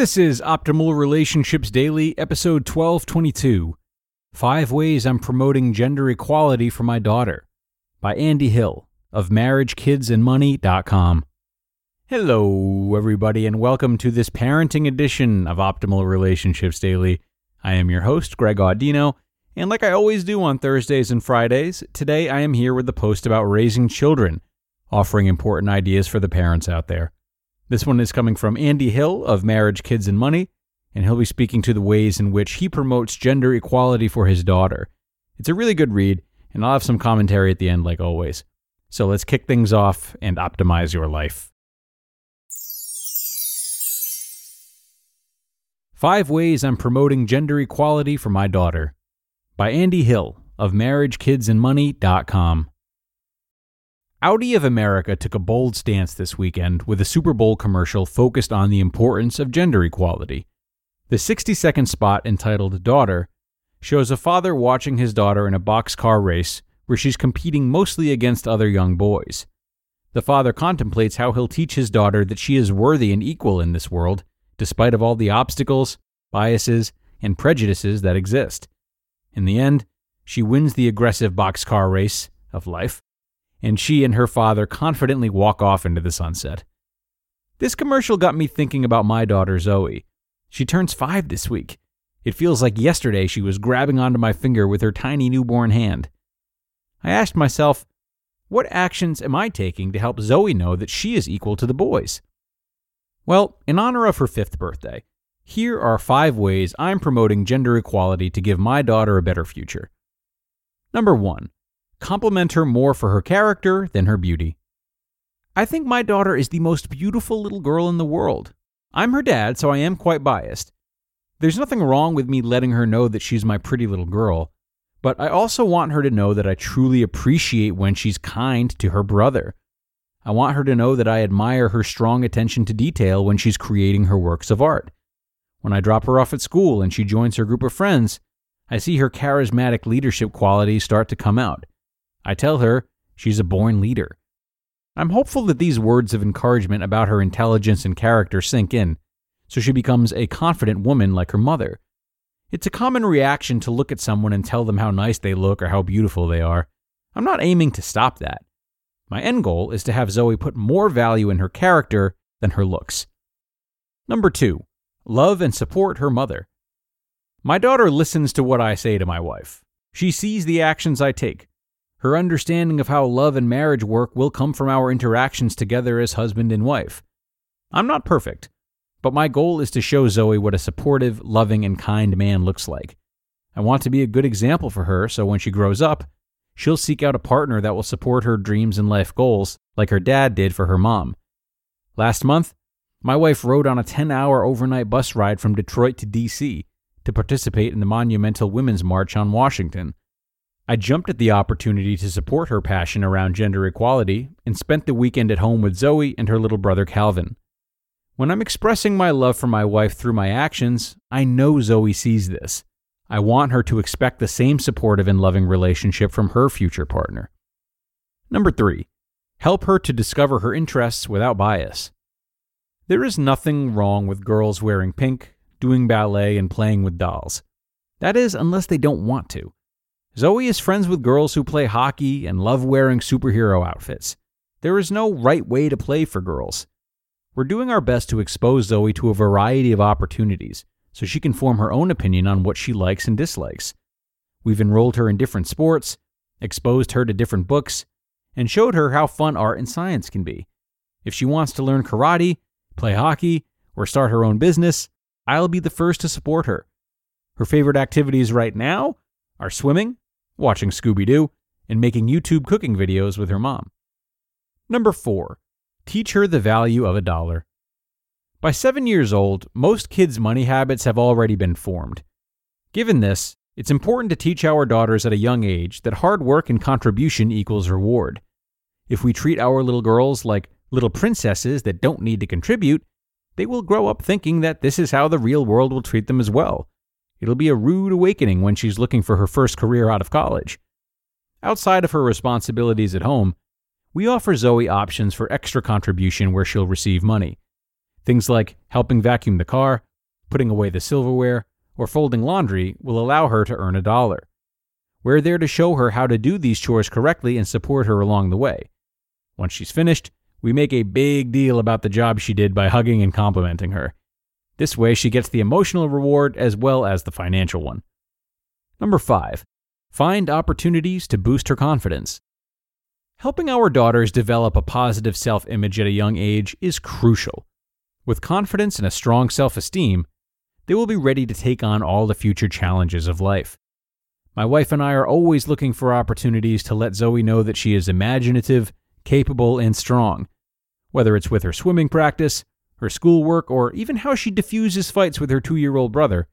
This is Optimal Relationships Daily, episode 1222 Five Ways I'm Promoting Gender Equality for My Daughter by Andy Hill of MarriageKidsAndMoney.com. Hello, everybody, and welcome to this parenting edition of Optimal Relationships Daily. I am your host, Greg Audino, and like I always do on Thursdays and Fridays, today I am here with a post about raising children, offering important ideas for the parents out there. This one is coming from Andy Hill of Marriage, Kids, and Money, and he'll be speaking to the ways in which he promotes gender equality for his daughter. It's a really good read, and I'll have some commentary at the end, like always. So let's kick things off and optimize your life. Five Ways I'm Promoting Gender Equality for My Daughter by Andy Hill of MarriageKidsAndMoney.com. Audi of America took a bold stance this weekend with a Super Bowl commercial focused on the importance of gender equality. The 60 second spot entitled Daughter shows a father watching his daughter in a boxcar race where she's competing mostly against other young boys. The father contemplates how he'll teach his daughter that she is worthy and equal in this world, despite of all the obstacles, biases, and prejudices that exist. In the end, she wins the aggressive boxcar race of life and she and her father confidently walk off into the sunset. This commercial got me thinking about my daughter Zoe. She turns five this week. It feels like yesterday she was grabbing onto my finger with her tiny newborn hand. I asked myself, what actions am I taking to help Zoe know that she is equal to the boys? Well, in honor of her fifth birthday, here are five ways I'm promoting gender equality to give my daughter a better future. Number one, compliment her more for her character than her beauty. I think my daughter is the most beautiful little girl in the world. I'm her dad, so I am quite biased. There's nothing wrong with me letting her know that she's my pretty little girl, but I also want her to know that I truly appreciate when she's kind to her brother. I want her to know that I admire her strong attention to detail when she's creating her works of art. When I drop her off at school and she joins her group of friends, I see her charismatic leadership qualities start to come out. I tell her she's a born leader. I'm hopeful that these words of encouragement about her intelligence and character sink in, so she becomes a confident woman like her mother. It's a common reaction to look at someone and tell them how nice they look or how beautiful they are. I'm not aiming to stop that. My end goal is to have Zoe put more value in her character than her looks. Number two, love and support her mother. My daughter listens to what I say to my wife. She sees the actions I take. Her understanding of how love and marriage work will come from our interactions together as husband and wife. I'm not perfect, but my goal is to show Zoe what a supportive, loving, and kind man looks like. I want to be a good example for her so when she grows up, she'll seek out a partner that will support her dreams and life goals, like her dad did for her mom. Last month, my wife rode on a 10 hour overnight bus ride from Detroit to D.C. to participate in the monumental Women's March on Washington. I jumped at the opportunity to support her passion around gender equality and spent the weekend at home with Zoe and her little brother Calvin. When I'm expressing my love for my wife through my actions, I know Zoe sees this. I want her to expect the same supportive and loving relationship from her future partner. Number three, help her to discover her interests without bias. There is nothing wrong with girls wearing pink, doing ballet, and playing with dolls. That is, unless they don't want to. Zoe is friends with girls who play hockey and love wearing superhero outfits. There is no right way to play for girls. We're doing our best to expose Zoe to a variety of opportunities so she can form her own opinion on what she likes and dislikes. We've enrolled her in different sports, exposed her to different books, and showed her how fun art and science can be. If she wants to learn karate, play hockey, or start her own business, I'll be the first to support her. Her favorite activities right now are swimming, watching Scooby Doo, and making YouTube cooking videos with her mom. Number four, teach her the value of a dollar. By seven years old, most kids' money habits have already been formed. Given this, it's important to teach our daughters at a young age that hard work and contribution equals reward. If we treat our little girls like little princesses that don't need to contribute, they will grow up thinking that this is how the real world will treat them as well. It'll be a rude awakening when she's looking for her first career out of college. Outside of her responsibilities at home, we offer Zoe options for extra contribution where she'll receive money. Things like helping vacuum the car, putting away the silverware, or folding laundry will allow her to earn a dollar. We're there to show her how to do these chores correctly and support her along the way. Once she's finished, we make a big deal about the job she did by hugging and complimenting her. This way, she gets the emotional reward as well as the financial one. Number five, find opportunities to boost her confidence. Helping our daughters develop a positive self image at a young age is crucial. With confidence and a strong self esteem, they will be ready to take on all the future challenges of life. My wife and I are always looking for opportunities to let Zoe know that she is imaginative, capable, and strong. Whether it's with her swimming practice, her schoolwork, or even how she diffuses fights with her two year old brother,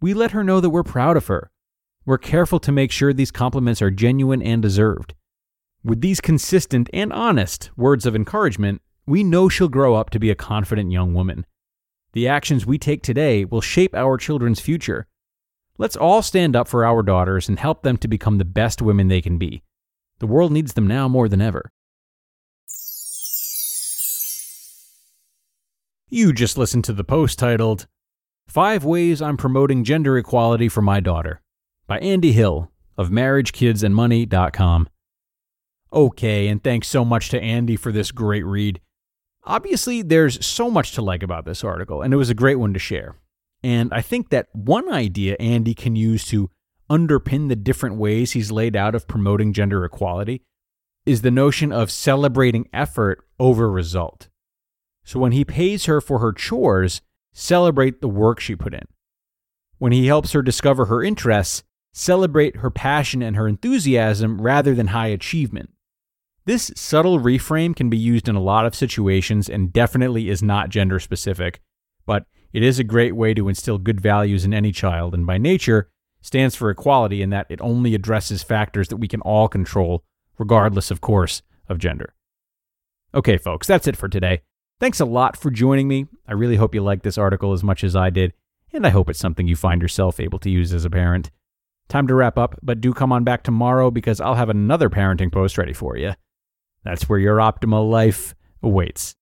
we let her know that we're proud of her. We're careful to make sure these compliments are genuine and deserved. With these consistent and honest words of encouragement, we know she'll grow up to be a confident young woman. The actions we take today will shape our children's future. Let's all stand up for our daughters and help them to become the best women they can be. The world needs them now more than ever. You just listened to the post titled, Five Ways I'm Promoting Gender Equality for My Daughter by Andy Hill of MarriageKidsAndMoney.com. Okay, and thanks so much to Andy for this great read. Obviously, there's so much to like about this article, and it was a great one to share. And I think that one idea Andy can use to underpin the different ways he's laid out of promoting gender equality is the notion of celebrating effort over result. So when he pays her for her chores, celebrate the work she put in. When he helps her discover her interests, celebrate her passion and her enthusiasm rather than high achievement. This subtle reframe can be used in a lot of situations and definitely is not gender specific, but it is a great way to instill good values in any child, and by nature, stands for equality in that it only addresses factors that we can all control, regardless, of course, of gender. Okay, folks, that's it for today. Thanks a lot for joining me. I really hope you liked this article as much as I did, and I hope it's something you find yourself able to use as a parent. Time to wrap up, but do come on back tomorrow because I'll have another parenting post ready for you. That's where your optimal life awaits.